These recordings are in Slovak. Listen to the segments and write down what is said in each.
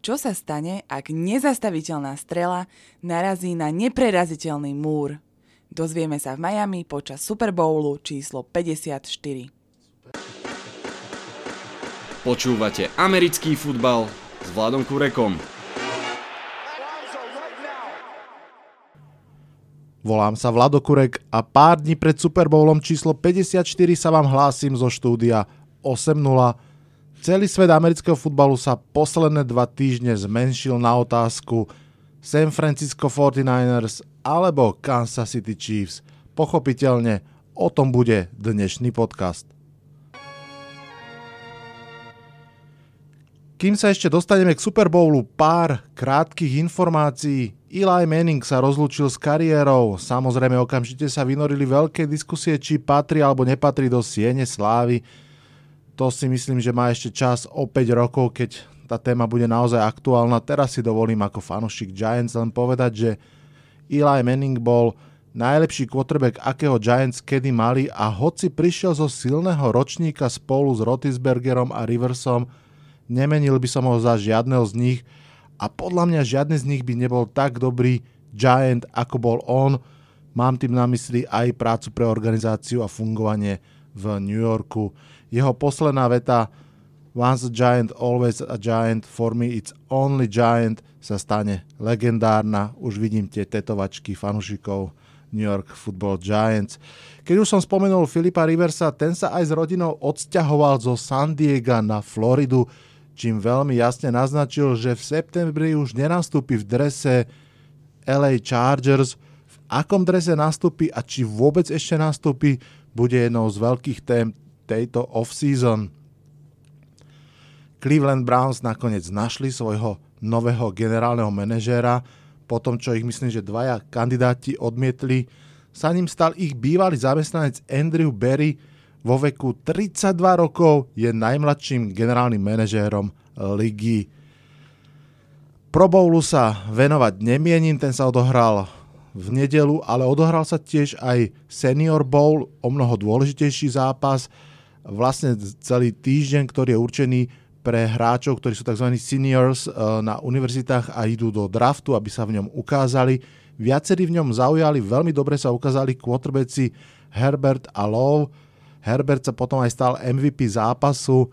Čo sa stane, ak nezastaviteľná strela narazí na nepreraziteľný múr? Dozvieme sa v Miami počas Super Bowlu číslo 54. Počúvate americký futbal s Vladom Kurekom. Volám sa Vlado Kurek a pár dní pred Super Bowlom číslo 54 sa vám hlásim zo štúdia 8.0 Celý svet amerického futbalu sa posledné dva týždne zmenšil na otázku San Francisco 49ers alebo Kansas City Chiefs. Pochopiteľne o tom bude dnešný podcast. Kým sa ešte dostaneme k Super Bowlu, pár krátkých informácií. Eli Manning sa rozlúčil s kariérou. Samozrejme okamžite sa vynorili veľké diskusie, či patrí alebo nepatrí do siene slávy to si myslím, že má ešte čas o 5 rokov, keď tá téma bude naozaj aktuálna. Teraz si dovolím ako fanušik Giants len povedať, že Eli Manning bol najlepší quarterback, akého Giants kedy mali a hoci prišiel zo silného ročníka spolu s Rotisbergerom a Riversom, nemenil by som ho za žiadneho z nich a podľa mňa žiadny z nich by nebol tak dobrý Giant, ako bol on. Mám tým na mysli aj prácu pre organizáciu a fungovanie v New Yorku. Jeho posledná veta Once a giant, always a giant, for me it's only giant sa stane legendárna. Už vidím tie tetovačky fanušikov New York Football Giants. Keď už som spomenul Filipa Riversa, ten sa aj s rodinou odsťahoval zo San Diego na Floridu, čím veľmi jasne naznačil, že v septembri už nenastúpi v drese LA Chargers. V akom drese nastúpi a či vôbec ešte nastúpi, bude jednou z veľkých tém tejto off-season. Cleveland Browns nakoniec našli svojho nového generálneho manažéra, po tom, čo ich myslím, že dvaja kandidáti odmietli. Sa ním stal ich bývalý zamestnanec Andrew Berry, vo veku 32 rokov je najmladším generálnym manažérom ligy. Pro Bowlu sa venovať nemienim, ten sa odohral v nedelu, ale odohral sa tiež aj Senior Bowl, o mnoho dôležitejší zápas vlastne celý týždeň, ktorý je určený pre hráčov, ktorí sú tzv. seniors eh, na univerzitách a idú do draftu, aby sa v ňom ukázali. Viacerí v ňom zaujali, veľmi dobre sa ukázali quarterbacki Herbert a Lowe. Herbert sa potom aj stal MVP zápasu.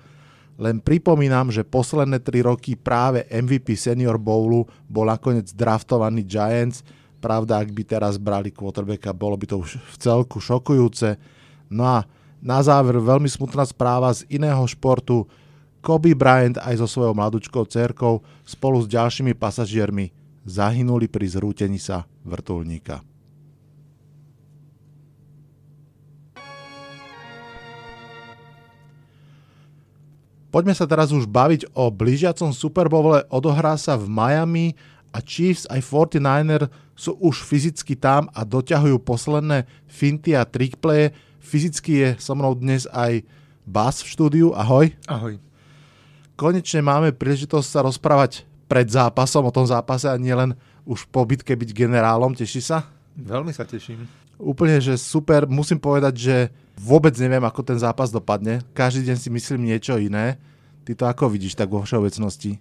Len pripomínam, že posledné 3 roky práve MVP Senior Bowlu bol nakoniec draftovaný Giants. Pravda, ak by teraz brali quarterbacka, bolo by to už v celku šokujúce. No a na záver veľmi smutná správa z iného športu. Kobe Bryant aj so svojou mladúčkou cerkou spolu s ďalšími pasažiermi zahynuli pri zrútení sa vrtulníka. Poďme sa teraz už baviť o blížiacom Super Bowle. Odohrá sa v Miami a Chiefs aj 49er sú už fyzicky tam a doťahujú posledné finty a trickplaye Fyzicky je so mnou dnes aj Bas v štúdiu. Ahoj. Ahoj. Konečne máme príležitosť sa rozprávať pred zápasom o tom zápase a nielen už po bitke byť generálom. Teší sa? Veľmi sa teším. Úplne, že super. Musím povedať, že vôbec neviem, ako ten zápas dopadne. Každý deň si myslím niečo iné. Ty to ako vidíš tak vo všeobecnosti?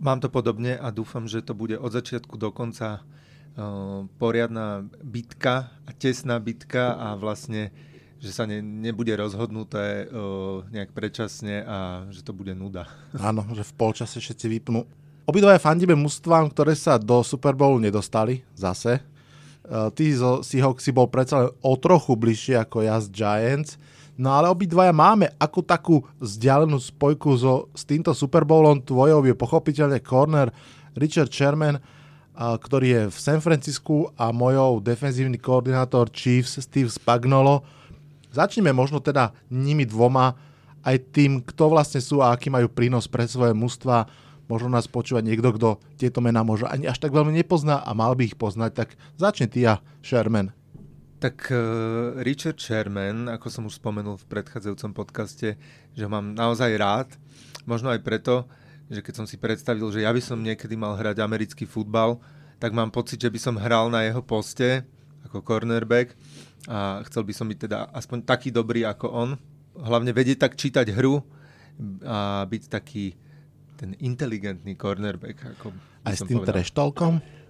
Mám to podobne a dúfam, že to bude od začiatku do konca uh, poriadna bitka tesná bitka a vlastne že sa ne, nebude rozhodnuté uh, nejak predčasne a že to bude nuda. Áno, že v polčase všetci vypnú. Obidvaja fandíme mústvám, ktoré sa do Super Bowlu nedostali zase. Uh, ty zo Seahawks si bol predsa o trochu bližšie ako ja z Giants. No ale obidvaja máme akú takú vzdialenú spojku so, s týmto Super Bowlom. Tvojou je pochopiteľne corner Richard Sherman, ktorý je v San Francisku a mojou defenzívny koordinátor Chiefs Steve Spagnolo Začneme možno teda nimi dvoma, aj tým, kto vlastne sú a aký majú prínos pre svoje mužstva. Možno nás počúva niekto, kto tieto mená možno ani až tak veľmi nepozná a mal by ich poznať. Tak začne ty a Sherman. Tak uh, Richard Sherman, ako som už spomenul v predchádzajúcom podcaste, že ho mám naozaj rád. Možno aj preto, že keď som si predstavil, že ja by som niekedy mal hrať americký futbal, tak mám pocit, že by som hral na jeho poste ako cornerback a chcel by som byť teda aspoň taký dobrý ako on. Hlavne vedieť tak čítať hru a byť taký ten inteligentný cornerback. Ako Aj s tým povedal.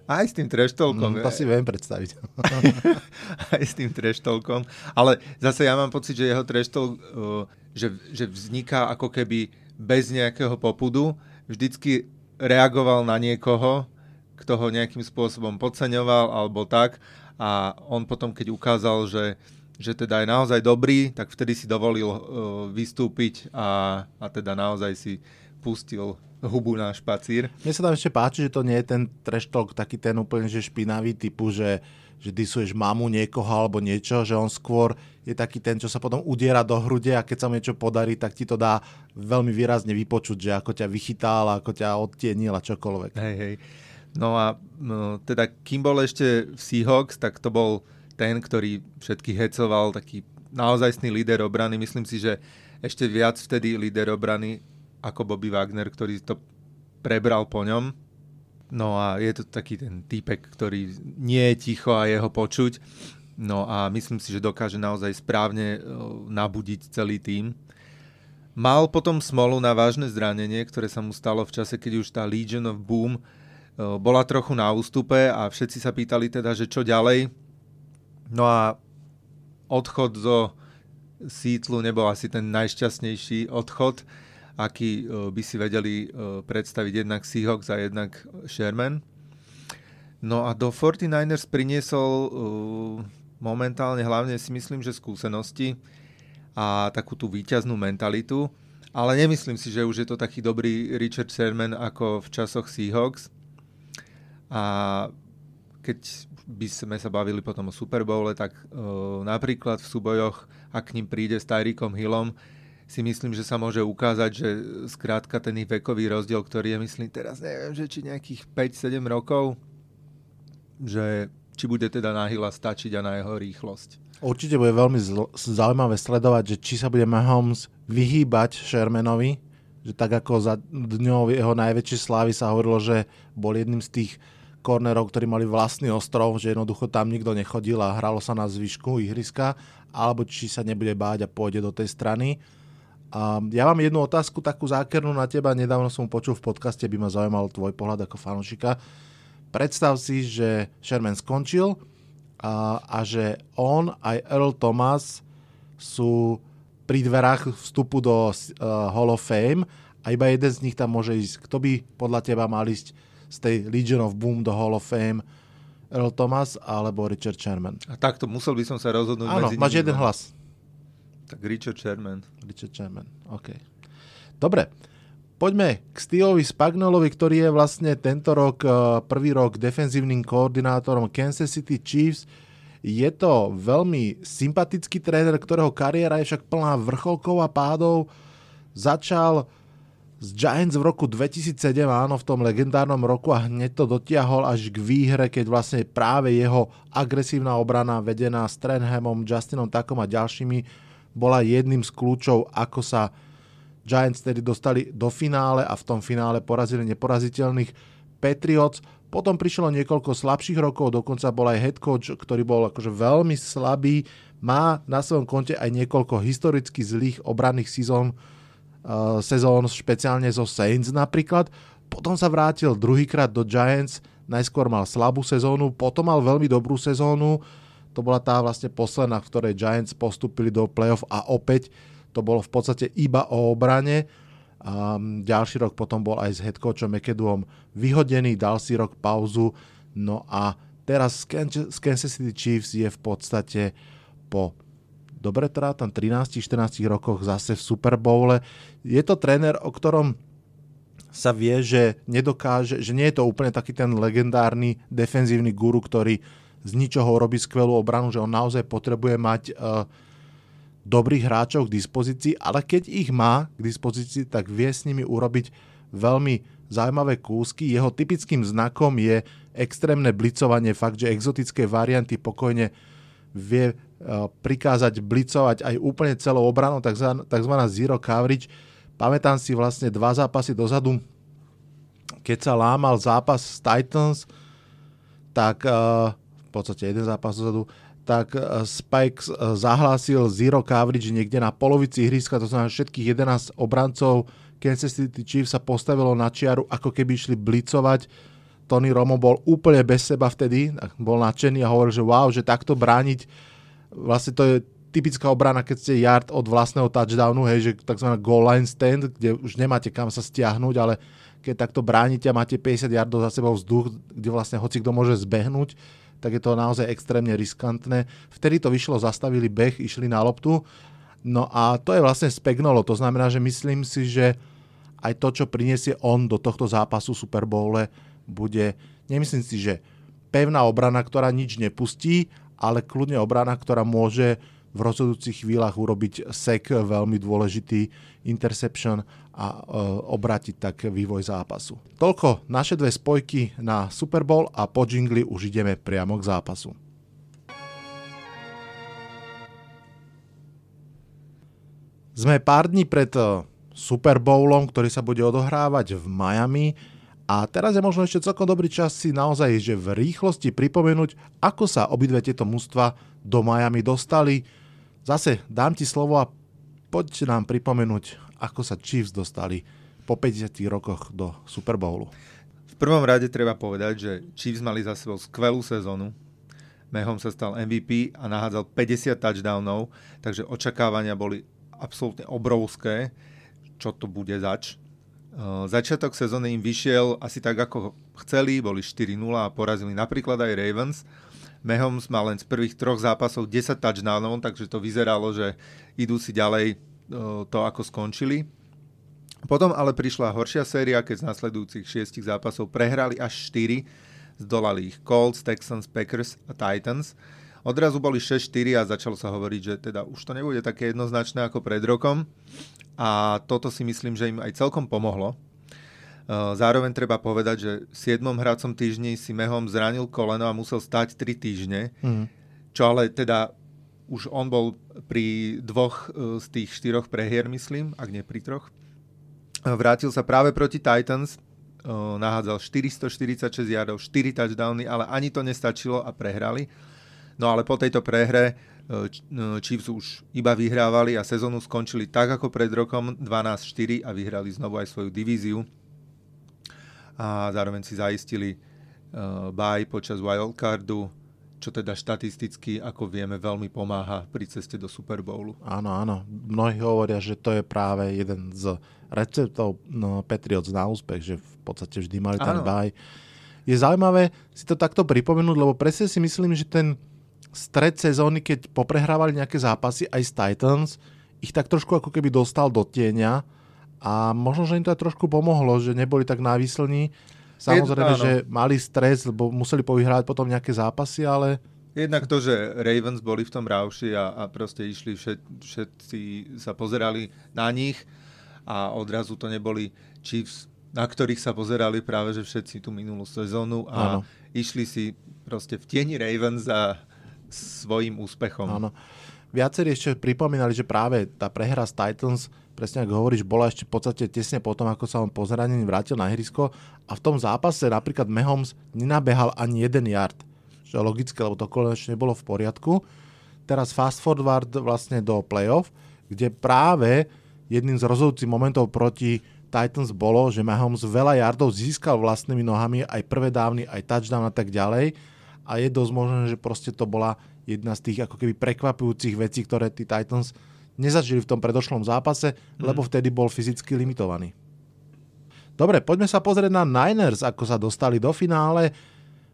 Aj s tým treštolkom. Mm, to si viem predstaviť. aj s tým treštolkom. Ale zase ja mám pocit, že jeho treštol, uh, že, že vzniká ako keby bez nejakého popudu. Vždycky reagoval na niekoho, kto ho nejakým spôsobom podceňoval alebo tak. A on potom, keď ukázal, že, že teda je naozaj dobrý, tak vtedy si dovolil uh, vystúpiť a, a teda naozaj si pustil hubu na špacír. Mne sa tam ešte páči, že to nie je ten trash talk taký ten úplne že špinavý typu, že, že disuješ mamu niekoho alebo niečo, že on skôr je taký ten, čo sa potom udiera do hrude a keď sa mu niečo podarí, tak ti to dá veľmi výrazne vypočuť, že ako ťa vychytal, ako ťa odtienil a čokoľvek. Hej, hej. No a no, teda kým bol ešte v Seahawks, tak to bol ten, ktorý všetkých hecoval, taký naozajstný líder obrany. Myslím si, že ešte viac vtedy líder obrany ako Bobby Wagner, ktorý to prebral po ňom. No a je to taký ten týpek, ktorý nie je ticho a jeho počuť. No a myslím si, že dokáže naozaj správne nabudiť celý tým. Mal potom smolu na vážne zranenie, ktoré sa mu stalo v čase, keď už tá Legion of Boom bola trochu na ústupe a všetci sa pýtali teda, že čo ďalej. No a odchod zo Sítlu nebol asi ten najšťastnejší odchod aký by si vedeli predstaviť jednak Seahawks a jednak Sherman. No a do 49ers priniesol momentálne hlavne si myslím, že skúsenosti a takú tú výťaznú mentalitu, ale nemyslím si, že už je to taký dobrý Richard Sherman ako v časoch Seahawks. A keď by sme sa bavili potom o Super tak napríklad v súbojoch, ak k ním príde s Tyreekom Hillom, si myslím, že sa môže ukázať, že skrátka ten ich vekový rozdiel, ktorý je, myslím, teraz neviem, že či nejakých 5-7 rokov, že či bude teda na Hilla stačiť a na jeho rýchlosť. Určite bude veľmi zl- zaujímavé sledovať, že či sa bude Mahomes vyhýbať Shermanovi, že tak ako za dňou jeho najväčšej slávy sa hovorilo, že bol jedným z tých kornerov, ktorí mali vlastný ostrov, že jednoducho tam nikto nechodil a hralo sa na zvyšku ihriska, alebo či sa nebude báť a pôjde do tej strany. A ja mám jednu otázku takú zákernú na teba. Nedávno som počul v podcaste, by ma zaujímal tvoj pohľad ako fanúšika. Predstav si, že Sherman skončil a, a že on aj Earl Thomas sú pri dverách vstupu do uh, Hall of Fame a iba jeden z nich tam môže ísť. Kto by podľa teba mal ísť z tej Legion of Boom do Hall of Fame? Earl Thomas alebo Richard Sherman? A takto musel by som sa rozhodnúť Áno, medzi máš nimi jeden hlas. Tak Richard Sherman. Richard Sherman, OK. Dobre, poďme k Steveovi Spagnolovi, ktorý je vlastne tento rok, eh, prvý rok defenzívnym koordinátorom Kansas City Chiefs. Je to veľmi sympatický tréner, ktorého kariéra je však plná vrcholkov a pádov. Začal z Giants v roku 2007, áno, v tom legendárnom roku a hneď to dotiahol až k výhre, keď vlastne práve jeho agresívna obrana vedená Stranhamom, Justinom Takom a ďalšími bola jedným z kľúčov, ako sa Giants tedy dostali do finále a v tom finále porazili neporaziteľných Patriots. Potom prišlo niekoľko slabších rokov, dokonca bol aj head coach, ktorý bol akože veľmi slabý. Má na svojom konte aj niekoľko historicky zlých obranných sezón, uh, sezón špeciálne zo Saints napríklad. Potom sa vrátil druhýkrát do Giants, najskôr mal slabú sezónu, potom mal veľmi dobrú sezónu. To bola tá vlastne posledná, v ktorej Giants postupili do playoff a opäť to bolo v podstate iba o obrane. A ďalší rok potom bol aj s head coachom McAdooom vyhodený, dal si rok pauzu. No a teraz z Kansas City Chiefs je v podstate po dobre teda tam 13-14 rokoch zase v Super Bowle. Je to tréner, o ktorom sa vie, že nedokáže, že nie je to úplne taký ten legendárny defenzívny guru, ktorý z ničoho robí skvelú obranu, že on naozaj potrebuje mať uh, dobrých hráčov k dispozícii, ale keď ich má k dispozícii, tak vie s nimi urobiť veľmi zaujímavé kúsky. Jeho typickým znakom je extrémne blicovanie, fakt, že exotické varianty pokojne vie uh, prikázať blicovať aj úplne celou obranou, tzv. zero coverage. Pamätám si vlastne dva zápasy dozadu, keď sa lámal zápas s Titans, tak uh, podstate jeden zápas dozadu, tak Spikes zahlásil zero coverage niekde na polovici ihriska, to znamená všetkých 11 obrancov Kansas City Chiefs sa postavilo na čiaru, ako keby išli blicovať. Tony Romo bol úplne bez seba vtedy, bol nadšený a hovoril, že wow, že takto brániť, vlastne to je typická obrana, keď ste yard od vlastného touchdownu, hej, že tzv. goal line stand, kde už nemáte kam sa stiahnuť, ale keď takto bránite a máte 50 yardov za sebou vzduch, kde vlastne hoci kto môže zbehnúť, tak je to naozaj extrémne riskantné. Vtedy to vyšlo, zastavili beh, išli na loptu. No a to je vlastne spegnolo. To znamená, že myslím si, že aj to, čo prinesie on do tohto zápasu Super Bowle, bude, nemyslím si, že pevná obrana, ktorá nič nepustí, ale kľudne obrana, ktorá môže v rozhodujúcich chvíľach urobiť sek, veľmi dôležitý interception a e, obrátiť tak vývoj zápasu. Toľko naše dve spojky na Super Bowl a po jingli už ideme priamo k zápasu. Sme pár dní pred e, Super Bowlom, ktorý sa bude odohrávať v Miami a teraz je možno ešte celkom dobrý čas si naozaj že v rýchlosti pripomenúť, ako sa obidve tieto mužstva do Miami dostali, Zase dám ti slovo a poďte nám pripomenúť, ako sa Chiefs dostali po 50 rokoch do Super Bowlu. V prvom rade treba povedať, že Chiefs mali za sebou skvelú sezónu. Mehom sa stal MVP a nahádzal 50 touchdownov, takže očakávania boli absolútne obrovské, čo to bude zač. Začiatok sezóny im vyšiel asi tak, ako chceli, boli 4-0 a porazili napríklad aj Ravens, Mahomes mal len z prvých troch zápasov 10 touchdownov, takže to vyzeralo, že idú si ďalej to, ako skončili. Potom ale prišla horšia séria, keď z nasledujúcich šiestich zápasov prehrali až 4, zdolali ich Colts, Texans, Packers a Titans. Odrazu boli 6-4 a začalo sa hovoriť, že teda už to nebude také jednoznačné ako pred rokom. A toto si myslím, že im aj celkom pomohlo, zároveň treba povedať, že v 7. hracom týždni si Mehom zranil koleno a musel stať 3 týždne, mm. čo ale teda už on bol pri dvoch eh, z tých štyroch prehier, myslím, ak nie pri troch. Eh, vrátil sa práve proti Titans, nahádzal 446 yardov, 4 touchdowny, ale ani to nestačilo a prehrali. No ale po tejto prehre Chiefs už iba vyhrávali a sezónu skončili tak ako pred rokom 12-4 a vyhrali znovu aj svoju divíziu a zároveň si zaistili uh, baj počas wildcardu, čo teda štatisticky, ako vieme, veľmi pomáha pri ceste do Super Bowlu. Áno, áno. Mnohí hovoria, že to je práve jeden z receptov no, Patriots na úspech, že v podstate vždy mali ten baj. Je zaujímavé si to takto pripomenúť, lebo presne si myslím, že ten stred sezóny, keď poprehrávali nejaké zápasy aj s Titans, ich tak trošku ako keby dostal do tieňa a možno, že im to aj trošku pomohlo, že neboli tak návislní. Samozrejme, je, že mali stres, lebo museli povyhrávať potom nejaké zápasy, ale... Jednak to, že Ravens boli v tom rauši a, a proste išli, všet, všetci sa pozerali na nich a odrazu to neboli Chiefs, na ktorých sa pozerali práve že všetci tú minulú sezónu a Áno. išli si proste v tieni Ravens za svojim úspechom. Áno. Viacerí ešte pripomínali, že práve tá prehra s Titans presne ako hovoríš, bola ešte v podstate tesne potom, ako sa on po zranení vrátil na ihrisko a v tom zápase napríklad Mahomes nenabehal ani jeden yard. Čo je logické, lebo to konečne nebolo v poriadku. Teraz fast forward vlastne do playoff, kde práve jedným z rozhodujúcich momentov proti Titans bolo, že Mahomes veľa yardov získal vlastnými nohami, aj prvé dávny, aj touchdown a tak ďalej. A je dosť možné, že proste to bola jedna z tých ako keby prekvapujúcich vecí, ktoré tí Titans nezažili v tom predošlom zápase, mm. lebo vtedy bol fyzicky limitovaný. Dobre, poďme sa pozrieť na Niners, ako sa dostali do finále.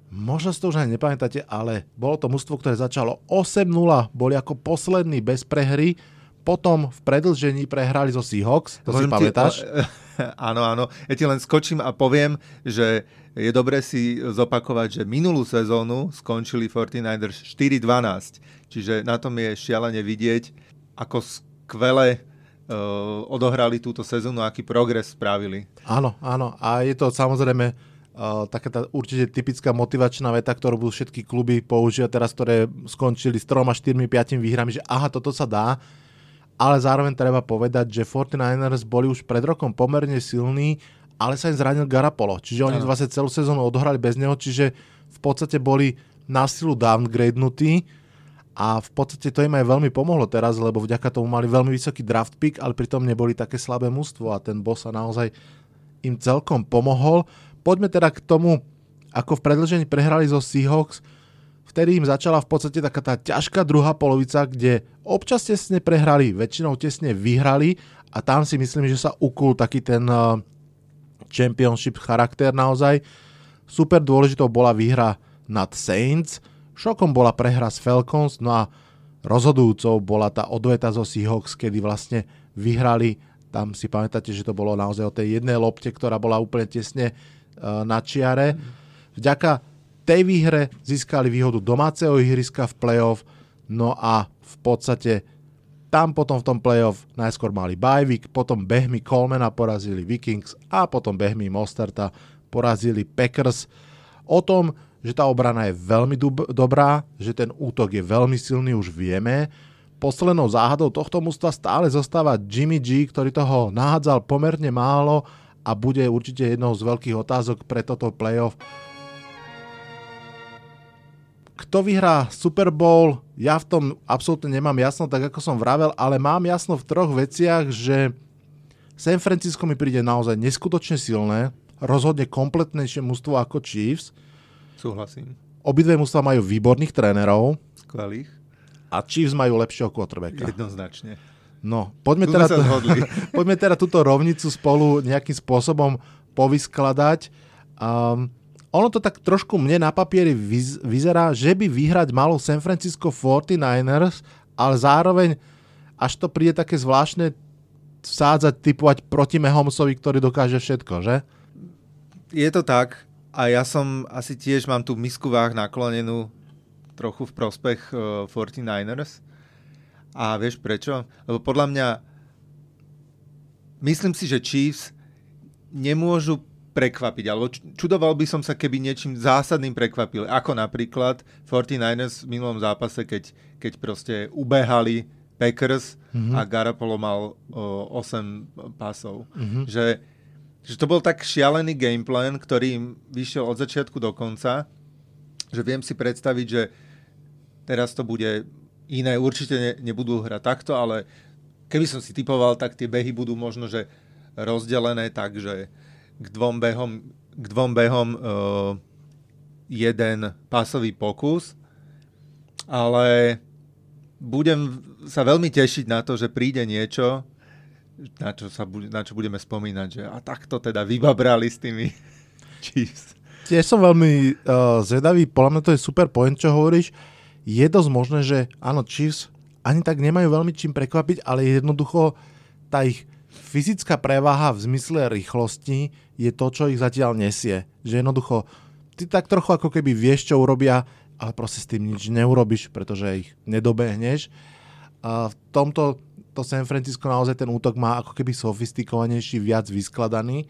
Možno si to už ani nepamätáte, ale bolo to mužstvo, ktoré začalo 8-0, boli ako poslední bez prehry, potom v predlžení prehrali zo Seahawks, to Môžem si pamätáš? Ti, áno, áno. Ja ti len skočím a poviem, že je dobre si zopakovať, že minulú sezónu skončili 49ers 4-12, čiže na tom je šialene vidieť, ako skvele uh, odohrali túto sezónu, aký progres spravili. Áno, áno. A je to samozrejme uh, taká tá určite typická motivačná veta, ktorú budú všetky kluby používať teraz, ktoré skončili s 3, 4, 5 výhrami, že aha, toto sa dá. Ale zároveň treba povedať, že 49ers boli už pred rokom pomerne silní, ale sa im zranil Garapolo. Čiže oni ano. vlastne celú sezónu odohrali bez neho, čiže v podstate boli na silu downgradenutí a v podstate to im aj veľmi pomohlo teraz, lebo vďaka tomu mali veľmi vysoký draft pick, ale pritom neboli také slabé mužstvo a ten boss sa naozaj im celkom pomohol. Poďme teda k tomu, ako v predlžení prehrali zo Seahawks, vtedy im začala v podstate taká tá ťažká druhá polovica, kde občas tesne prehrali, väčšinou tesne vyhrali a tam si myslím, že sa ukul taký ten uh, championship charakter naozaj. Super dôležitou bola výhra nad Saints, Šokom bola prehra s Falcons, no a rozhodujúcou bola tá odveta zo Seahawks, kedy vlastne vyhrali, tam si pamätáte, že to bolo naozaj o tej jednej lopte, ktorá bola úplne tesne uh, na čiare. Vďaka tej výhre získali výhodu domáceho ihriska v playoff, no a v podstate tam potom v tom playoff najskôr mali Bajvik, potom behmi Colemana porazili Vikings a potom behmi Mostarta porazili Packers. O tom, že tá obrana je veľmi dub- dobrá, že ten útok je veľmi silný, už vieme. Poslednou záhadou tohto mústva stále zostáva Jimmy G, ktorý toho nahádzal pomerne málo a bude určite jednou z veľkých otázok pre toto playoff. Kto vyhrá Super Bowl? Ja v tom absolútne nemám jasno, tak ako som vravel, ale mám jasno v troch veciach, že San Francisco mi príde naozaj neskutočne silné, rozhodne kompletnejšie mústvo ako Chiefs – Súhlasím. Obidve mužstva majú výborných trénerov. Skvelých. A Chiefs majú lepšieho quarterbacka. Jednoznačne. No, poďme teda, sa poďme teda túto rovnicu spolu nejakým spôsobom povyskladať. Um, ono to tak trošku mne na papieri vyz, vyzerá, že by vyhrať malo San Francisco 49ers, ale zároveň až to príde také zvláštne vsádzať, typovať proti Mahomsovi, ktorý dokáže všetko, že? Je to tak. A ja som asi tiež mám tú misku váh naklonenú trochu v prospech uh, 49ers. A vieš prečo? Lebo podľa mňa myslím si, že Chiefs nemôžu prekvapiť, alebo čudoval by som sa, keby niečím zásadným prekvapili, ako napríklad 49ers v minulom zápase, keď, keď proste ubehali Packers mm-hmm. a Garapolo mal uh, 8 pasov. Mm-hmm. Že že to bol tak šialený gameplan, ktorý im vyšiel od začiatku do konca, že viem si predstaviť, že teraz to bude iné, určite ne, nebudú hrať takto, ale keby som si typoval, tak tie behy budú možno, že rozdelené tak, že k dvom behom, k dvom behom uh, jeden pásový pokus, ale budem sa veľmi tešiť na to, že príde niečo, na čo, sa, na čo budeme spomínať, že a takto teda vybabrali s tými Chiefs. Tiež som veľmi uh, zvedavý, podľa mňa to je super point, čo hovoríš. Je dosť možné, že áno, Chiefs ani tak nemajú veľmi čím prekvapiť, ale jednoducho tá ich fyzická prevaha v zmysle rýchlosti je to, čo ich zatiaľ nesie. Že jednoducho, ty tak trochu ako keby vieš, čo urobia, ale proste s tým nič neurobiš, pretože ich nedobehneš. A v tomto to San Francisco naozaj ten útok má ako keby sofistikovanejší, viac vyskladaný.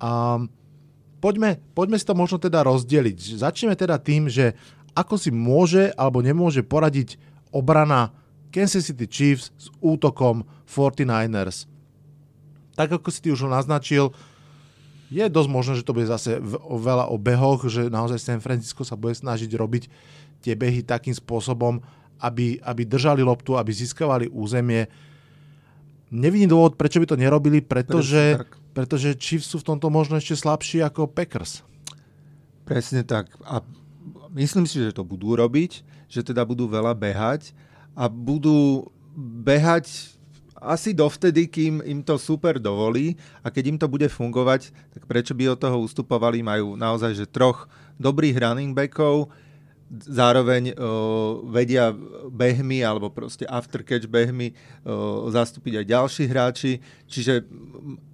A poďme, poďme si to možno teda rozdeliť. Začneme teda tým, že ako si môže alebo nemôže poradiť obrana Kansas City Chiefs s útokom 49ers. Tak ako si ty už naznačil, je dosť možné, že to bude zase veľa o behoch, že naozaj San Francisco sa bude snažiť robiť tie behy takým spôsobom, aby, aby držali loptu, aby získavali územie. Nevidím dôvod, prečo by to nerobili, pretože, pretože Chiefs sú v tomto možno ešte slabší ako Packers. Presne tak. A myslím si, že to budú robiť, že teda budú veľa behať a budú behať asi dovtedy, kým im to super dovolí a keď im to bude fungovať, tak prečo by od toho ustupovali? Majú naozaj že troch dobrých running backov, zároveň uh, vedia behmy alebo proste aftercatch behmy uh, zastúpiť aj ďalší hráči, čiže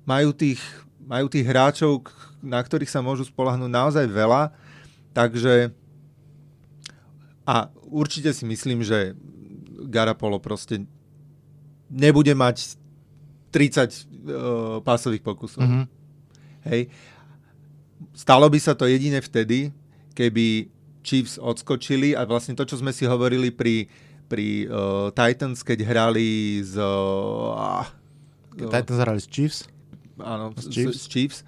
majú tých, majú tých hráčov, na ktorých sa môžu spolahnúť naozaj veľa, takže a určite si myslím, že Garapolo proste nebude mať 30 uh, pásových pokusov. Mm-hmm. Hej. Stalo by sa to jedine vtedy, keby Chiefs odskočili a vlastne to, čo sme si hovorili pri, pri uh, Titans, keď hrali z... Uh, uh, Titans hrali z Chiefs? Áno, z Chiefs. z Chiefs,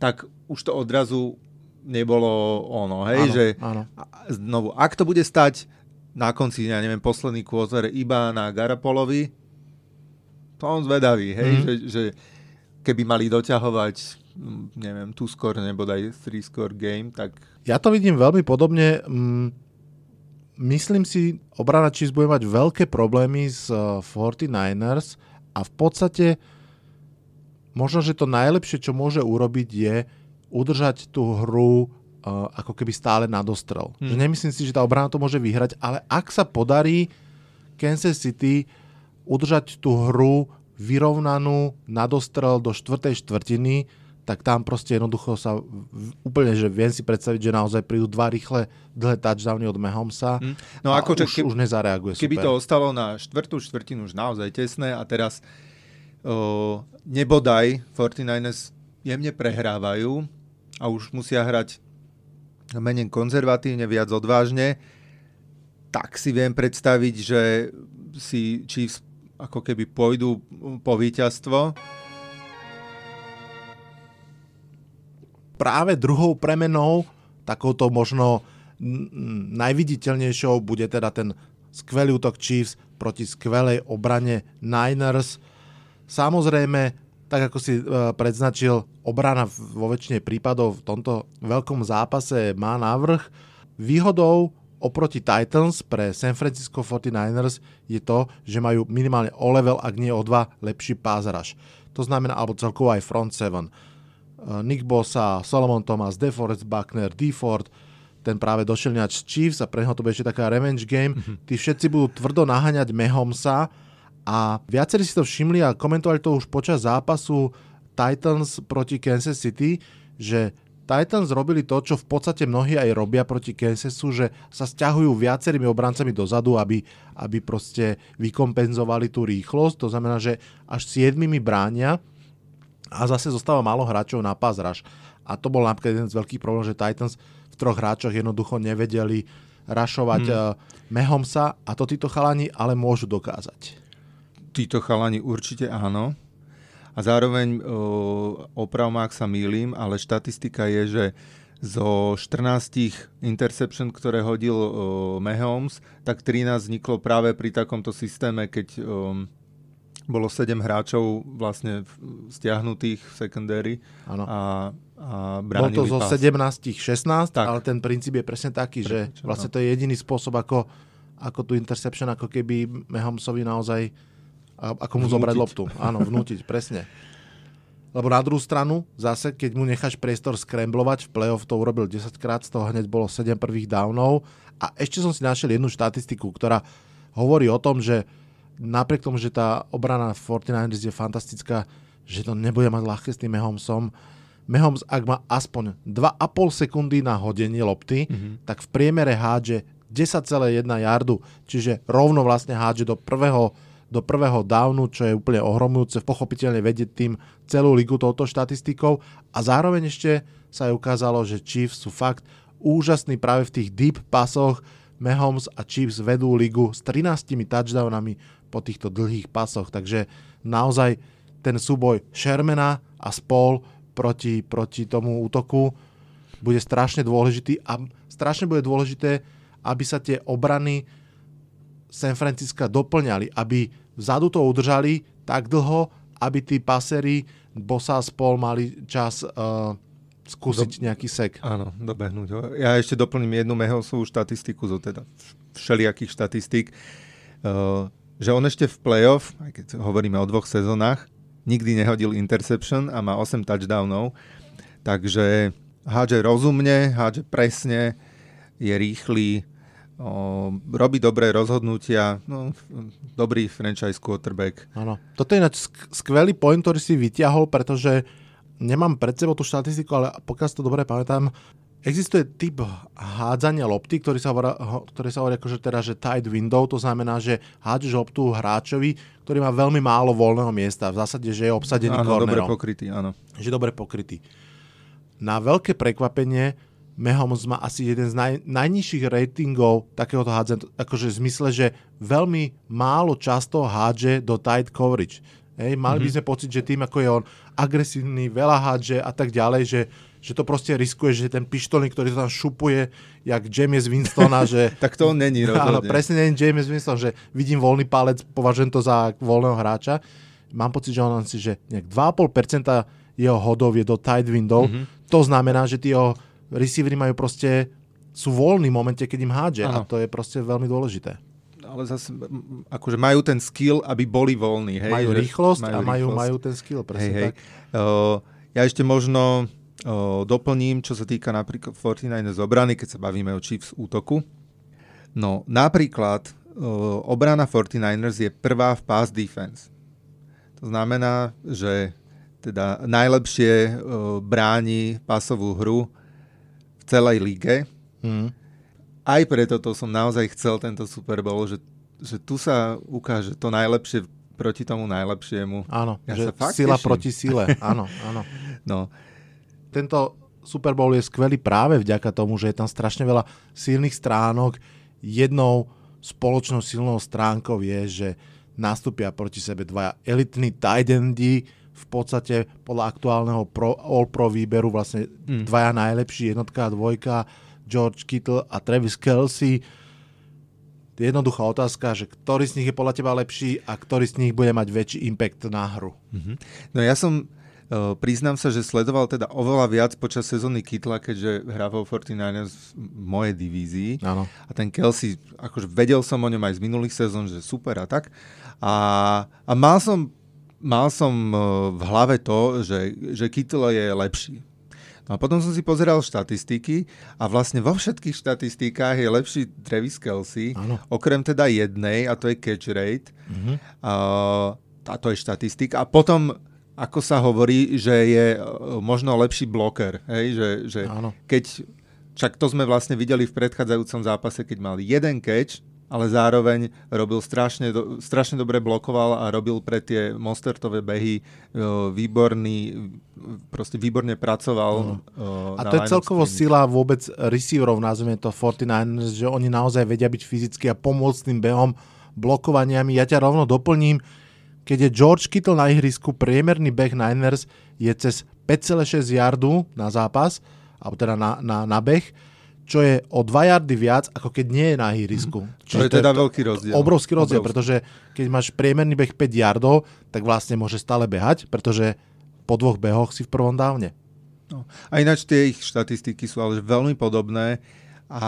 tak už to odrazu nebolo ono, hej, áno, že áno. znovu, ak to bude stať na konci, ja neviem, posledný quarter iba na Garapolovi, to on zvedavý, hej, mm. že, že keby mali doťahovať neviem, two score nebo daj three score game, tak... Ja to vidím veľmi podobne. Mm, myslím si, obrana Chiefs bude mať veľké problémy s 49ers a v podstate možno, že to najlepšie, čo môže urobiť je udržať tú hru uh, ako keby stále na dostrel. Hmm. Že nemyslím si, že tá obrana to môže vyhrať, ale ak sa podarí Kansas City udržať tú hru vyrovnanú na dostrel do štvrtej štvrtiny, tak tam proste jednoducho sa úplne, že viem si predstaviť, že naozaj prídu dva rýchle dlhé touchdowny od Mahomesa hmm. no, a ako, už, keby, už nezareaguje Keby super. to ostalo na štvrtú štvrtinu už naozaj tesné a teraz o, nebodaj 49ers jemne prehrávajú a už musia hrať menej konzervatívne, viac odvážne, tak si viem predstaviť, že si Chiefs ako keby pôjdu po víťazstvo. Práve druhou premenou, takouto možno najviditeľnejšou bude teda ten skvelý útok Chiefs proti skvelej obrane Niners. Samozrejme, tak ako si e, predznačil, obrana vo väčšine prípadov v tomto veľkom zápase má návrh. Výhodou oproti Titans pre San Francisco 49ers je to, že majú minimálne o level, ak nie o dva, lepší rush. To znamená, alebo celkovo aj front 7. E, Nick Bosa, Solomon Thomas, DeForest Buckner, DeFord, ten práve došiel z Chiefs a pre neho to bude ešte taká revenge game. Mm-hmm. Tí všetci budú tvrdo naháňať Mahomesa, a viacerí si to všimli a komentovali to už počas zápasu Titans proti Kansas City, že Titans robili to, čo v podstate mnohí aj robia proti Kansasu, že sa stiahujú viacerými obrancami dozadu, aby, aby proste vykompenzovali tú rýchlosť. To znamená, že až siedmimi bránia a zase zostáva málo hráčov na pás A to bol napríklad jeden z veľkých problémov, že Titans v troch hráčoch jednoducho nevedeli rašovať hmm. Eh, Mehomsa a to títo chalani ale môžu dokázať títo chalani určite áno. A zároveň, opravom ak sa mýlim, ale štatistika je, že zo 14 interception, ktoré hodil Mahomes, tak 13 vzniklo práve pri takomto systéme, keď bolo 7 hráčov vlastne stiahnutých v secondary ano. a, a Bol to zo 17 16, tak. ale ten princíp je presne taký, že vlastne to je jediný spôsob, ako, ako tú interception, ako keby Mahomesovi naozaj a ako mu vnútiť. zobrať loptu. Áno, vnútiť, presne. Lebo na druhú stranu, zase, keď mu necháš priestor skremblovať, v play-off to urobil 10 krát, z toho hneď bolo 7 prvých downov. A ešte som si našiel jednu štatistiku, ktorá hovorí o tom, že napriek tomu, že tá obrana 49ers je fantastická, že to nebude mať ľahké s tým Mahomesom. Mahomes, ak má aspoň 2,5 sekundy na hodenie lopty, mm-hmm. tak v priemere hádže 10,1 yardu, čiže rovno vlastne hádže do prvého do prvého downu, čo je úplne ohromujúce, pochopiteľne vedieť tým celú ligu touto štatistikou a zároveň ešte sa aj ukázalo, že Chiefs sú fakt úžasní práve v tých deep pasoch. Mahomes a Chiefs vedú ligu s 13 touchdownami po týchto dlhých pasoch, takže naozaj ten súboj Shermana a Spol proti, proti tomu útoku bude strašne dôležitý a strašne bude dôležité, aby sa tie obrany San Francisca doplňali, aby vzadu to udržali tak dlho, aby tí pasery Bosa spol mali čas uh, skúsiť Do, nejaký sek. Áno, dobehnúť ho. Ja ešte doplním jednu Mehelsovú štatistiku zo teda všelijakých štatistík, uh, že on ešte v playoff, aj keď hovoríme o dvoch sezónach, nikdy nehodil interception a má 8 touchdownov, takže hádže rozumne, hádže presne, je rýchly, o, robí dobré rozhodnutia, no, dobrý franchise quarterback. Áno. Toto je ináč skvelý point, ktorý si vyťahol, pretože nemám pred sebou tú štatistiku, ale pokiaľ si to dobre pamätám, existuje typ hádzania lopty, ktorý sa hovorí, ktorý sa hovorí akože teda, že tight window, to znamená, že hádžeš loptu hráčovi, ktorý má veľmi málo voľného miesta. V zásade, že je obsadený áno, dobre pokrytý, áno. Že dobre pokrytý. Na veľké prekvapenie Mahomes má asi jeden z naj, najnižších ratingov takéhoto hádzania, akože v zmysle, že veľmi málo často hádže do tight coverage. Hej, mali mm-hmm. by mhm. sme pocit, že tým, ako je on agresívny, veľa hádže a tak ďalej, že, že to proste riskuje, že ten pištolník, ktorý to tam šupuje, jak James Winstona, že... tak to on není rozhodne. Áno, presne není James Winston, že vidím voľný palec, považujem to za voľného hráča. Mám pocit, že on si, že nejak 2,5% jeho hodov je do tight window. Mm-hmm. To znamená, že tí jeho receivery majú proste sú voľní v momente, keď im hádže ano. a to je proste veľmi dôležité. Ale zase, akože majú ten skill, aby boli voľní. Hej? Majú rýchlosť majú a majú, rýchlosť. majú ten skill, presne hej, tak. Hej. Uh, ja ešte možno uh, doplním, čo sa týka napríklad 49ers obrany, keď sa bavíme o Chiefs útoku. No, napríklad uh, obrana 49ers je prvá v pass defense. To znamená, že teda najlepšie uh, bráni pasovú hru v celej lige Mm. Aj preto to som naozaj chcel tento Super Bowl, že, že tu sa ukáže to najlepšie proti tomu najlepšiemu. Áno, ja že sa sila teším. proti sile. Áno, áno. No. Tento Super Bowl je skvelý práve vďaka tomu, že je tam strašne veľa silných stránok. Jednou spoločnou silnou stránkou je, že nastúpia proti sebe dvaja elitní tight endy, v podstate podľa aktuálneho pro, All-Pro výberu vlastne mm. dvaja najlepší, jednotka a dvojka George Kittle a Travis Kelsey. Jednoduchá otázka, že ktorý z nich je podľa teba lepší a ktorý z nich bude mať väčší impact na hru. Mm-hmm. No ja som, uh, priznám sa, že sledoval teda oveľa viac počas sezóny Kitla, keďže hral vo 49ers v mojej divízii. Ano. A ten Kelsey, akože vedel som o ňom aj z minulých sezón, že super a tak. A, a mal som mal som e, v hlave to, že, že Kittle je lepší. No a potom som si pozeral štatistiky a vlastne vo všetkých štatistikách je lepší Travis Kelsey, ano. okrem teda jednej a to je catch rate. Uh, a to je štatistika. A potom, ako sa hovorí, že je uh, možno lepší bloker. Hej? Že, že keď, však to sme vlastne videli v predchádzajúcom zápase, keď mal jeden catch, ale zároveň robil strašne, do, strašne dobre blokoval a robil pre tie monstertové behy výborný, proste výborne pracoval. Uh, a to je celkovo sila vôbec receiverov, nazveme to 49ers, že oni naozaj vedia byť fyzicky a pomôcť tým behom, blokovaniami. Ja ťa rovno doplním, keď je George Kittle na ihrisku, priemerný beh Niners je cez 5,6 yardu na zápas, alebo teda na, na, na beh, čo je o 2 yardy viac, ako keď nie je na ihrisku. Mm. Čo je teda to veľký rozdiel. Obrovský rozdiel, obrovský. pretože keď máš priemerný beh 5 yardov, tak vlastne môže stále behať, pretože po dvoch behoch si v prvom dávne. No. A ináč tie ich štatistiky sú ale veľmi podobné a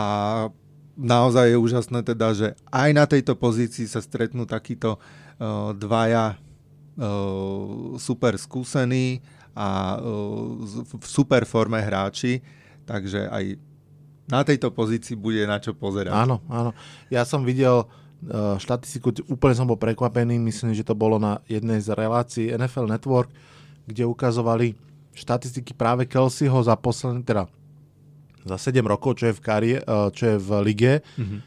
naozaj je úžasné teda, že aj na tejto pozícii sa stretnú takíto uh, dvaja uh, super skúsení a uh, v super forme hráči, takže aj na tejto pozícii bude na čo pozerať. Áno, áno. Ja som videl uh, štatistiku, úplne som bol prekvapený, myslím, že to bolo na jednej z relácií NFL Network, kde ukazovali štatistiky práve Kelseyho za posledný, teda za 7 rokov, čo je v, karie, uh, čo je v lige mm-hmm.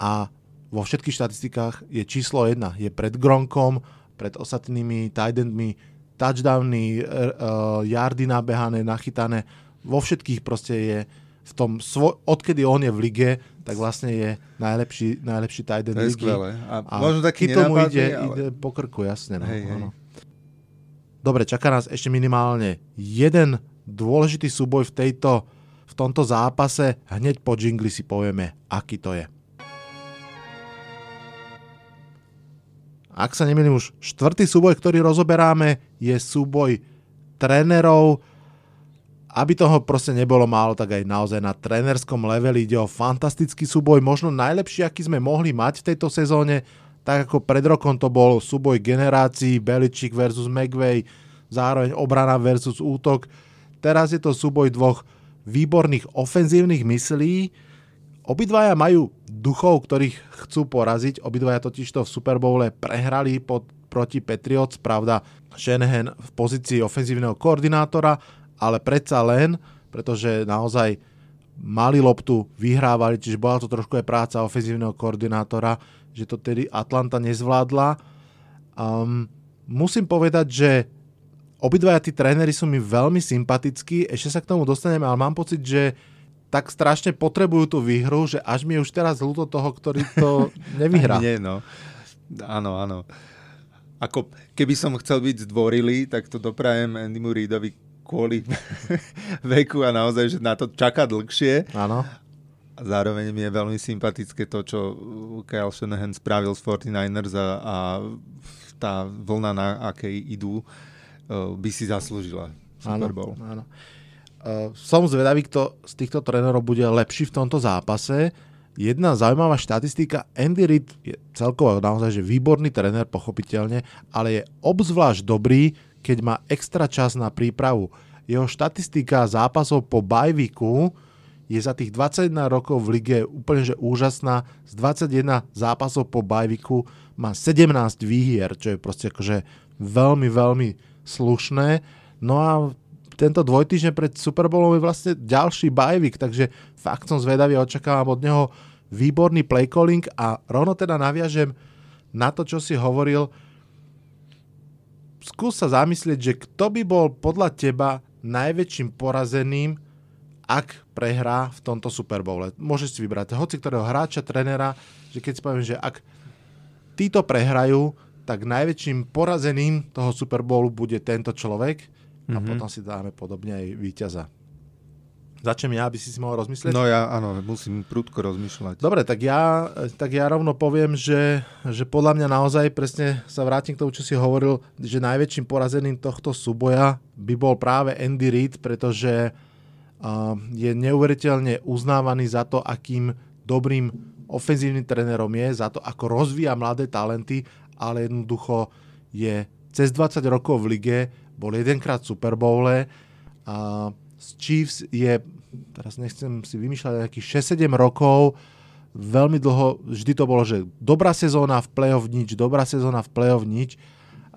a vo všetkých štatistikách je číslo 1. Je pred Gronkom, pred ostatnými tight endmi, touchdowny, uh, yardy nabehané, nachytané. Vo všetkých proste je v tom, svo- odkedy on je v lige, tak vlastne je najlepší, najlepší tight end ligy. A, a možno taký tomu ide, ale... ide po krku, jasne. No, hej, hej. Dobre, čaká nás ešte minimálne jeden dôležitý súboj v, tejto, v tomto zápase. Hneď po džingli si povieme, aký to je. Ak sa nemýlim už, štvrtý súboj, ktorý rozoberáme, je súboj trénerov aby toho proste nebolo málo, tak aj naozaj na trénerskom leveli ide o fantastický súboj, možno najlepší, aký sme mohli mať v tejto sezóne, tak ako pred rokom to bol súboj generácií Beličík versus McVay, zároveň obrana versus útok. Teraz je to súboj dvoch výborných ofenzívnych myslí. Obidvaja majú duchov, ktorých chcú poraziť. Obidvaja totižto v Super prehrali pod, proti Patriots, pravda Shanahan v pozícii ofenzívneho koordinátora ale predsa len, pretože naozaj mali loptu, vyhrávali, čiže bola to trošku aj práca ofenzívneho koordinátora, že to tedy Atlanta nezvládla. Um, musím povedať, že obidvaja tí tréneri sú mi veľmi sympatickí, ešte sa k tomu dostaneme, ale mám pocit, že tak strašne potrebujú tú výhru, že až mi je už teraz ľúto toho, ktorý to nevyhrá. Nie, no. Áno, áno. Ako keby som chcel byť zdvorilý, tak to doprajem Andymu Reidovi kvôli veku a naozaj, že na to čaká dlhšie. Áno. A zároveň mi je veľmi sympatické to, čo Kyle Shanahan spravil z 49ers a, a tá vlna, na akej idú, uh, by si zaslúžila Super Bowl. Áno, áno. Uh, som zvedavý, kto z týchto trénerov bude lepší v tomto zápase. Jedna zaujímavá štatistika, Andy Reid je celkovo naozaj že výborný tréner, pochopiteľne, ale je obzvlášť dobrý, keď má extra čas na prípravu. Jeho štatistika zápasov po bajviku je za tých 21 rokov v lige úplne že úžasná. Z 21 zápasov po bajviku má 17 výhier, čo je proste akože veľmi, veľmi slušné. No a tento dvojtýždeň pred Super Bowlom je vlastne ďalší bajvik, takže fakt som zvedavý očakávam od neho výborný play calling a rovno teda naviažem na to, čo si hovoril. Skús sa zamyslieť, že kto by bol podľa teba najväčším porazeným ak prehrá v tomto Super Bowle. Môžeš si vybrať hoci ktorého hráča, trenera, že keď si poviem, že ak títo prehrajú, tak najväčším porazeným toho Super Bowlu bude tento človek a mm-hmm. potom si dáme podobne aj víťaza. Začnem ja, aby si si mohol rozmyslieť? No ja, áno, musím prudko rozmýšľať. Dobre, tak ja, tak ja rovno poviem, že, že podľa mňa naozaj presne sa vrátim k tomu, čo si hovoril, že najväčším porazeným tohto súboja by bol práve Andy Reid, pretože je neuveriteľne uznávaný za to, akým dobrým ofenzívnym trénerom je, za to, ako rozvíja mladé talenty, ale jednoducho je cez 20 rokov v lige, bol jedenkrát v Super Bowle a z Chiefs je, teraz nechcem si vymýšľať, nejakých 6-7 rokov, veľmi dlho, vždy to bolo, že dobrá sezóna v play-off nič, dobrá sezóna v play-off nič.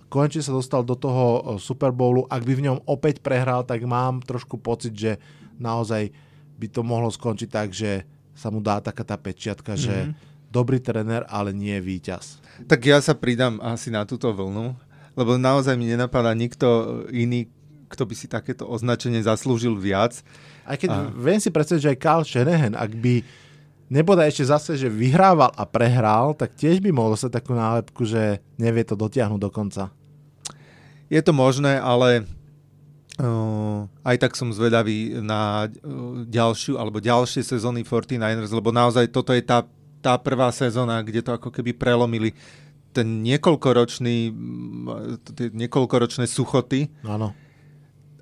Konečne sa dostal do toho Super Bowlu, ak by v ňom opäť prehral, tak mám trošku pocit, že naozaj by to mohlo skončiť tak, že sa mu dá taká tá pečiatka, mm-hmm. že mhm. dobrý tréner, ale nie víťaz. Tak ja sa pridám asi na túto vlnu, lebo naozaj mi nenapadá nikto iný, kto by si takéto označenie zaslúžil viac. Aj keď a... viem si predstaviť, že aj Carl Shanahan, ak by nebodaj ešte zase, že vyhrával a prehral, tak tiež by mohol sa takú nálepku, že nevie to dotiahnuť do konca. Je to možné, ale Uh, aj tak som zvedavý na uh, ďalšiu alebo ďalšie sezóny 49ers, lebo naozaj toto je tá, tá prvá sezóna, kde to ako keby prelomili ten niekoľkoročný tie niekoľkoročné suchoty. Áno.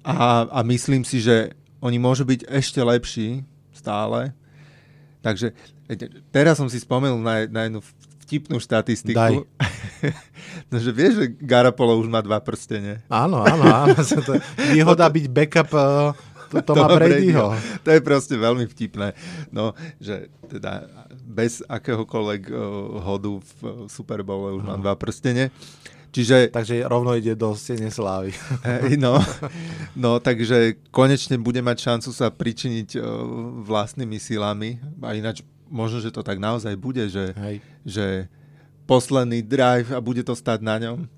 A, a myslím si, že oni môžu byť ešte lepší stále. Takže teraz som si spomenul na, na jednu vtipnú štatistiku. Daj. no, že vieš, že Garapolo už má dva prstene. Áno, áno, áno. Výhoda byť backup uh, to, to má Bradyho. To je proste veľmi vtipné. No, že teda bez akéhokoľvek uh, hodu v uh, Super už má dva prstene. Čiže, takže rovno ide do stene slávy. Hey, no, no, takže konečne bude mať šancu sa pričiniť uh, vlastnými silami. A ináč možno, že to tak naozaj bude, že, Hej. že posledný drive a bude to stať na ňom.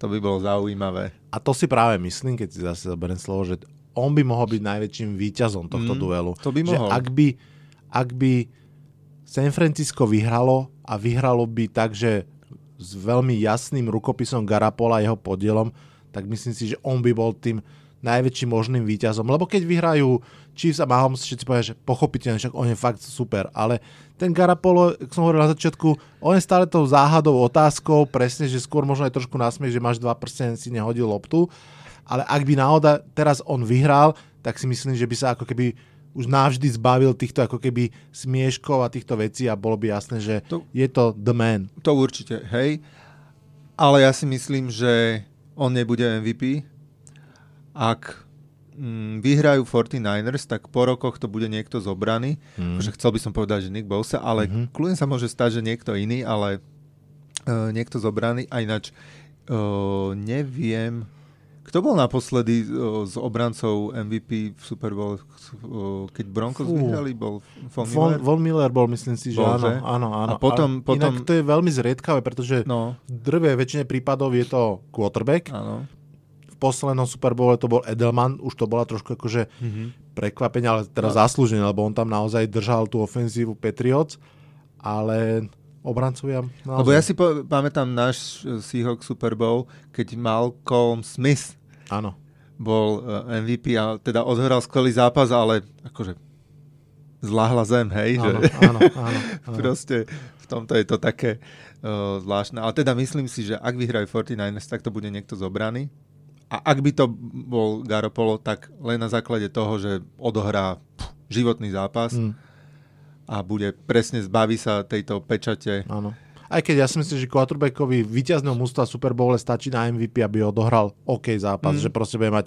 To by bolo zaujímavé. A to si práve myslím, keď si zase zoberiem slovo, že on by mohol byť najväčším výťazom tohto mm, duelu. To by mohol. Že ak by, ak by San Francisco vyhralo a vyhralo by tak, že s veľmi jasným rukopisom Garapola jeho podielom, tak myslím si, že on by bol tým najväčším možným výťazom. Lebo keď vyhrajú Chiefs a Mahomes, všetci povedia, že pochopiteľne, však on je fakt super, ale ten Garapolo, ako som hovoril na začiatku, on je stále tou záhadou, otázkou, presne, že skôr možno aj trošku nasmiech, že máš 2% si nehodil loptu, ale ak by náhoda teraz on vyhral, tak si myslím, že by sa ako keby už navždy zbavil týchto ako keby smieškov a týchto vecí a bolo by jasné, že to, je to the man. To určite, hej. Ale ja si myslím, že on nebude MVP, ak mm, vyhrajú 49ers, tak po rokoch to bude niekto zobraný. Mm. Akože chcel by som povedať, že Nick Bosa, ale mm-hmm. kľudne sa môže stať, že niekto iný, ale uh, niekto zobraný. A ináč uh, neviem, kto bol naposledy s obrancov MVP v Super Bowl, keď Broncos Fú. vyhrali? Bol Von Miller? Von, Von Miller bol, myslím si, že bol, áno, že? áno, áno. A potom, a potom... Inak to je veľmi zriedkavé, pretože no. v drve väčšine prípadov je to quarterback. Áno poslednom Super Bowle to bol Edelman, už to bola trošku akože mm-hmm. prekvapenie, ale teraz no. zaslúžené, lebo on tam naozaj držal tú ofenzívu Patriots, ale obrancovia... Naozaj. Lebo ja si po, pamätám náš Seahawks Super Bowl, keď Malcolm Smith Áno. bol eh, MVP a teda odhral skvelý zápas, ale akože zláhla zem, hej? Áno, že áno, áno, áno. proste v tomto je to také uh, zvláštne. Ale teda myslím si, že ak vyhrajú 49ers, tak to bude niekto zobraný. A ak by to bol Garopolo, tak len na základe toho, že odohrá pff, životný zápas Mm. A bude presne zbaví sa tejto pečate. Áno. Aj keď ja si myslím, že quarterbackovi víťazného mústva Super Bowl stačí na MVP, aby odohral OK zápas, Mm. že proste bude mať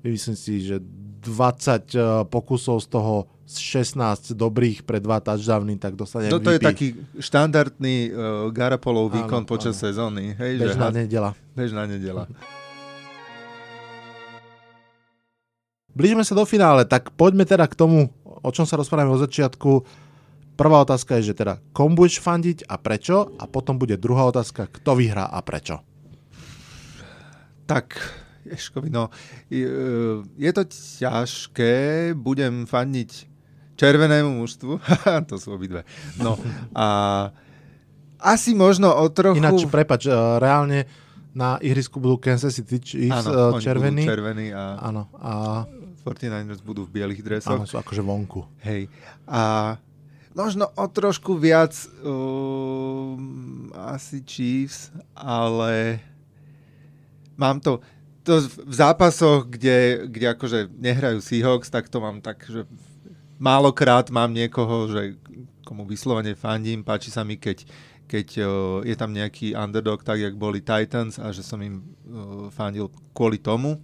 myslím si, že 20 uh, pokusov z toho 16 dobrých pre dva touchdowny, tak dostane Toto je MVP. taký štandardný uh, Garapolov Áno, výkon počas áno. sezóny. Hej, Bežná že nedela. bežná nedela. Blížime sa do finále, tak poďme teda k tomu, o čom sa rozprávame od začiatku. Prvá otázka je, že teda komu budeš fandiť a prečo? A potom bude druhá otázka, kto vyhrá a prečo. Tak, Ješkovi, no, je, to ťažké, budem fandiť červenému mužstvu, to sú obidve. No a asi možno o trochu... Ináč, prepač, uh, reálne na ihrisku budú Kansas City Chiefs Áno, oni červení. červení a Áno, a 49ers budú v bielých áno, dresoch. sú akože vonku. Hej. A možno o trošku viac um, asi Chiefs, ale mám to, to v zápasoch, kde, kde akože nehrajú Seahawks, tak to mám tak, že málokrát mám niekoho, že komu vyslovene fandím, páči sa mi, keď, keď uh, je tam nejaký underdog, tak jak boli Titans a že som im uh, fandil kvôli tomu.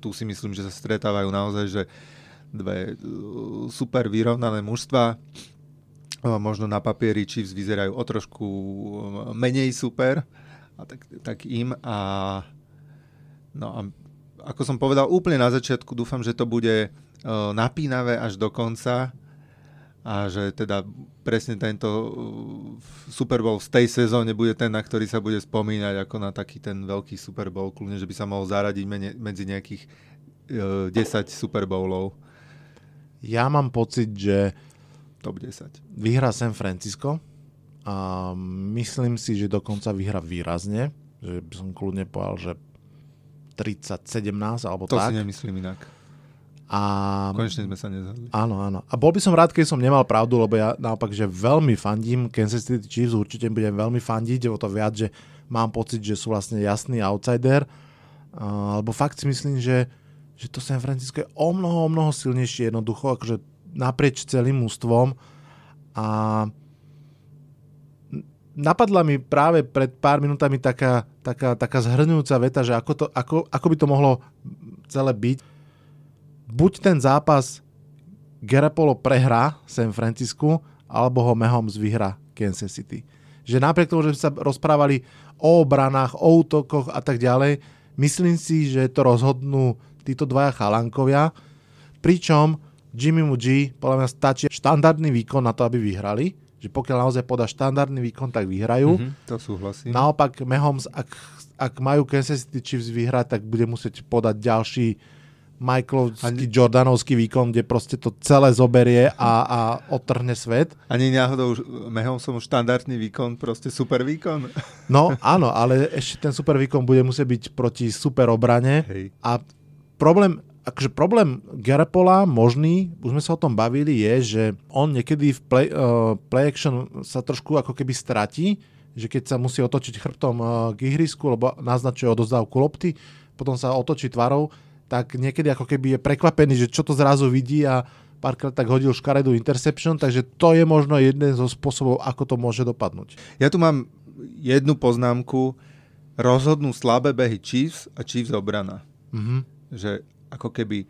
Tu si myslím, že sa stretávajú naozaj, že dve uh, super vyrovnané mužstva. Uh, Možno na papieri Chiefs vyzerajú o trošku uh, menej super a tak, tak im a no a ako som povedal úplne na začiatku, dúfam, že to bude napínavé až do konca a že teda presne tento uh, Super Bowl z tej sezóne bude ten, na ktorý sa bude spomínať ako na taký ten veľký Super Bowl, kľudne, že by sa mohol zaradiť medzi nejakých uh, 10 Super Bowlov, Ja mám pocit, že top 10. vyhrá San Francisco a myslím si, že dokonca vyhrá výrazne, že by som kľudne povedal, že 30-17 alebo To tak. si nemyslím inak. A Konečne sme sa nezhodli. Áno, áno. A bol by som rád, keď som nemal pravdu, lebo ja naopak, že veľmi fandím Kansas City Chiefs, určite budem veľmi fandiť, o to viac, že mám pocit, že sú vlastne jasný outsider. Uh, lebo fakt si myslím, že, že to San Francisco je o mnoho, o mnoho silnejšie jednoducho, akože naprieč celým ústvom. A napadla mi práve pred pár minútami taká, taká, taká zhrňujúca veta, že ako, to, ako, ako by to mohlo celé byť buď ten zápas Garapolo prehrá San Francisco, alebo ho Mahomes vyhrá Kansas City. Že napriek tomu, že sme sa rozprávali o obranách, o útokoch a tak ďalej, myslím si, že to rozhodnú títo dvaja chalankovia, pričom Jimmy G podľa mňa stačí štandardný výkon na to, aby vyhrali, že pokiaľ naozaj podá štandardný výkon, tak vyhrajú. Mhm, to súhlasím. Naopak Mahomes, ak, ak majú Kansas City Chiefs vyhrať, tak bude musieť podať ďalší Michaelovský, Jordanovský výkon, kde proste to celé zoberie a, a otrhne svet. Ani náhodou Mehom som štandardný výkon, proste super výkon. No áno, ale ešte ten super výkon bude musieť byť proti super obrane. Hej. A problém, akože problém Garapola možný, už sme sa o tom bavili, je, že on niekedy v play, uh, play action sa trošku ako keby stratí, že keď sa musí otočiť chrbtom uh, k ihrisku, lebo naznačuje odozdávku lopty, potom sa otočí tvarou, tak niekedy ako keby je prekvapený, že čo to zrazu vidí a párkrát tak hodil škaredú interception, takže to je možno jeden zo spôsobov, ako to môže dopadnúť. Ja tu mám jednu poznámku. Rozhodnú slabé behy Chiefs a Chiefs obrana. Mhm. Že ako keby...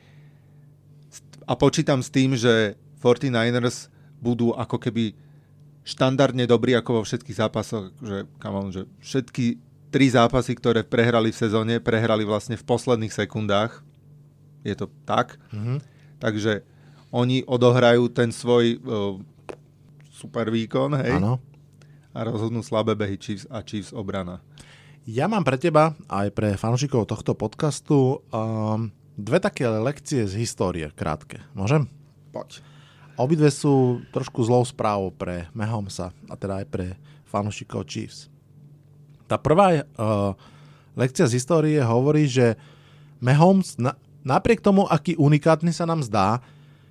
A počítam s tým, že 49ers budú ako keby štandardne dobrí ako vo všetkých zápasoch, že, come on, že všetky tri zápasy, ktoré prehrali v sezóne, prehrali vlastne v posledných sekundách. Je to tak. Mhm. Takže oni odohrajú ten svoj uh, super výkon, hej? Áno. A rozhodnú slabé behy Chiefs a Chiefs obrana. Ja mám pre teba, aj pre fanúšikov tohto podcastu, um, dve také lekcie z histórie, krátke. Môžem? Poď. Obidve sú trošku zlou správou pre Mahomesa, a teda aj pre fanúšikov Chiefs. Tá prvá uh, lekcia z histórie hovorí, že Mahomes, na, napriek tomu, aký unikátny sa nám zdá,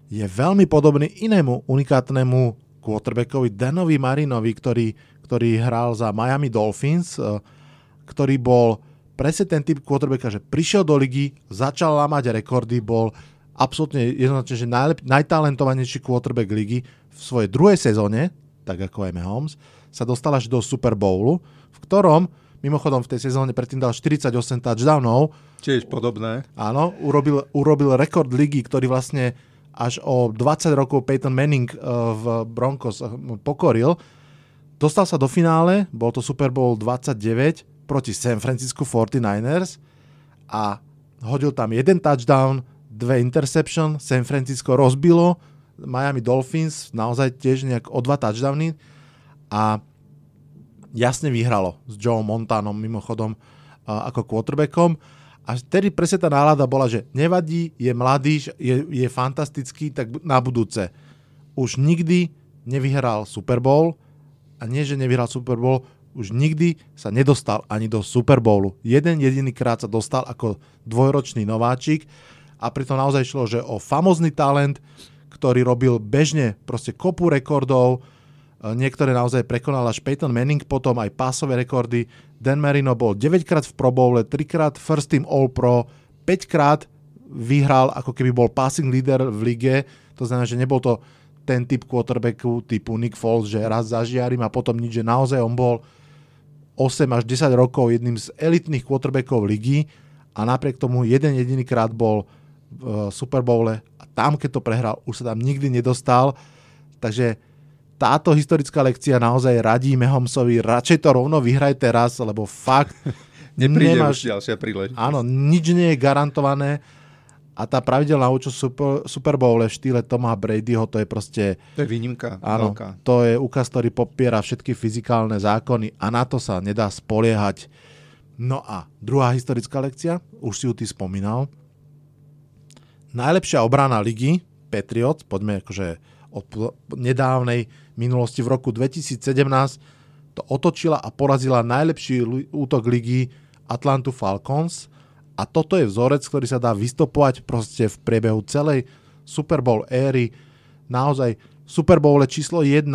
je veľmi podobný inému unikátnemu quarterbackovi Danovi Marinovi, ktorý, ktorý hral za Miami Dolphins, eh, ktorý bol presne ten typ quarterbacka, že prišiel do ligy, začal lamať rekordy, bol absolútne jednoznačne, že najlep, najtalentovanejší quarterback ligy v svojej druhej sezóne, tak ako aj Mahomes, sa dostal až do Super Bowlu, v ktorom mimochodom v tej sezóne predtým dal 48 touchdownov. Tiež podobné. Áno, urobil, urobil rekord ligy, ktorý vlastne až o 20 rokov Peyton Manning eh, v Broncos eh, pokoril. Dostal sa do finále, bol to Super Bowl 29, proti San Francisco 49ers a hodil tam jeden touchdown, dve interception, San Francisco rozbilo, Miami Dolphins naozaj tiež nejak o dva touchdowny a jasne vyhralo s Joe Montanom mimochodom ako quarterbackom a vtedy presne tá nálada bola, že nevadí, je mladý, je, je fantastický, tak na budúce. Už nikdy nevyhral Super Bowl a nie, že nevyhral Super Bowl, už nikdy sa nedostal ani do Super Bowlu. Jeden jediný krát sa dostal ako dvojročný nováčik a pritom naozaj šlo, že o famozný talent, ktorý robil bežne proste kopu rekordov, niektoré naozaj prekonal až Peyton Manning, potom aj pásové rekordy. Dan Marino bol 9 krát v Pro Bowle, 3 krát First Team All Pro, 5 krát vyhral ako keby bol passing leader v lige, to znamená, že nebol to ten typ quarterbacku typu Nick Foles, že raz zažiarím a potom nič, že naozaj on bol 8 až 10 rokov jedným z elitných quarterbackov ligy a napriek tomu jeden jediný krát bol v Super Bowle a tam, keď to prehral, už sa tam nikdy nedostal. Takže táto historická lekcia naozaj radí Mahomsovi, radšej to rovno vyhraj teraz, lebo fakt Nepríde nemáš, už ďalšia príležitosť. Áno, nič nie je garantované a tá pravidelná účasť Super, Super Bowl v štýle Toma Bradyho, to je proste... To je výnimka. Áno, veľká. to je úkaz, ktorý popiera všetky fyzikálne zákony a na to sa nedá spoliehať. No a druhá historická lekcia, už si ju ty spomínal. Najlepšia obrana ligy, Patriots, poďme akože od nedávnej minulosti v roku 2017 to otočila a porazila najlepší útok ligy Atlantu Falcons – a toto je vzorec, ktorý sa dá vystopovať proste v priebehu celej Super Bowl éry. Naozaj Super Bowl číslo 1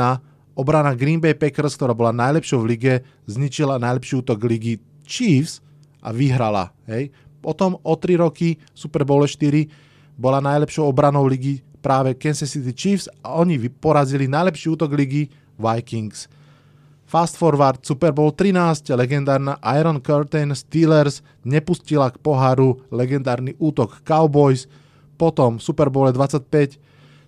obrana Green Bay Packers, ktorá bola najlepšou v lige, zničila najlepší útok ligy Chiefs a vyhrala. Hej. Potom o 3 roky Super Bowl 4 bola najlepšou obranou ligy práve Kansas City Chiefs a oni porazili najlepší útok ligy Vikings. Fast forward Super Bowl 13, legendárna Iron Curtain Steelers nepustila k poháru legendárny útok Cowboys, potom Super Bowl 25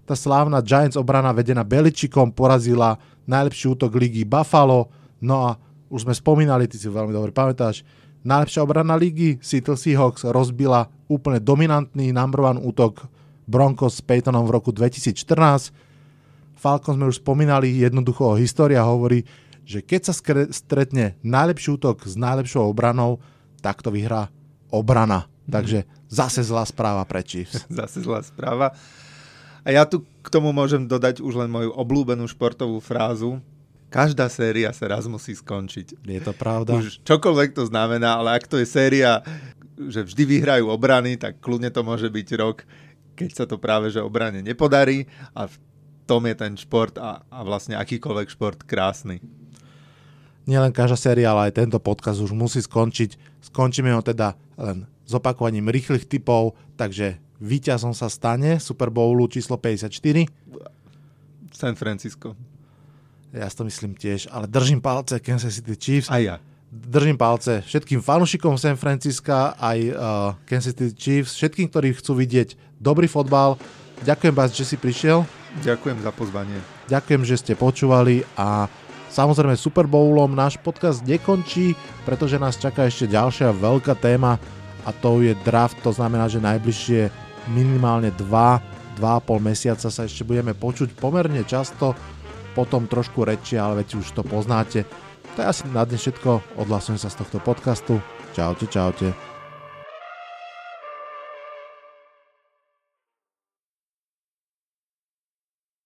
tá slávna Giants obrana vedená Beličikom porazila najlepší útok ligy Buffalo, no a už sme spomínali, ty si veľmi dobre pamätáš, najlepšia obrana ligy Seattle Seahawks rozbila úplne dominantný number one útok Broncos s Peytonom v roku 2014. Falcons sme už spomínali, jednoducho história hovorí, že keď sa stretne najlepší útok s najlepšou obranou, tak to vyhrá obrana. Mm. Takže zase zlá správa pre Chiefs. zase zlá správa. A ja tu k tomu môžem dodať už len moju oblúbenú športovú frázu. Každá séria sa raz musí skončiť. Je to pravda. Už čokoľvek to znamená, ale ak to je séria, že vždy vyhrajú obrany, tak kľudne to môže byť rok, keď sa to práve že obrane nepodarí a v tom je ten šport a, a vlastne akýkoľvek šport krásny nielen každá séria, ale aj tento podcast už musí skončiť. Skončíme ho teda len s opakovaním rýchlych typov, takže víťazom sa stane Super Bowlu číslo 54. San Francisco. Ja si to myslím tiež, ale držím palce Kansas City Chiefs. A ja. Držím palce všetkým fanúšikom San Francisca, aj uh, Kansas City Chiefs, všetkým, ktorí chcú vidieť dobrý fotbal. Ďakujem vás, že si prišiel. Ďakujem za pozvanie. Ďakujem, že ste počúvali a Samozrejme Super Bowlom náš podcast nekončí, pretože nás čaká ešte ďalšia veľká téma a to je draft, to znamená, že najbližšie minimálne 2, 2,5 mesiaca sa ešte budeme počuť pomerne často, potom trošku reči, ale veď už to poznáte. To je asi na dnes všetko, odhlasujem sa z tohto podcastu. Čaute, čaute.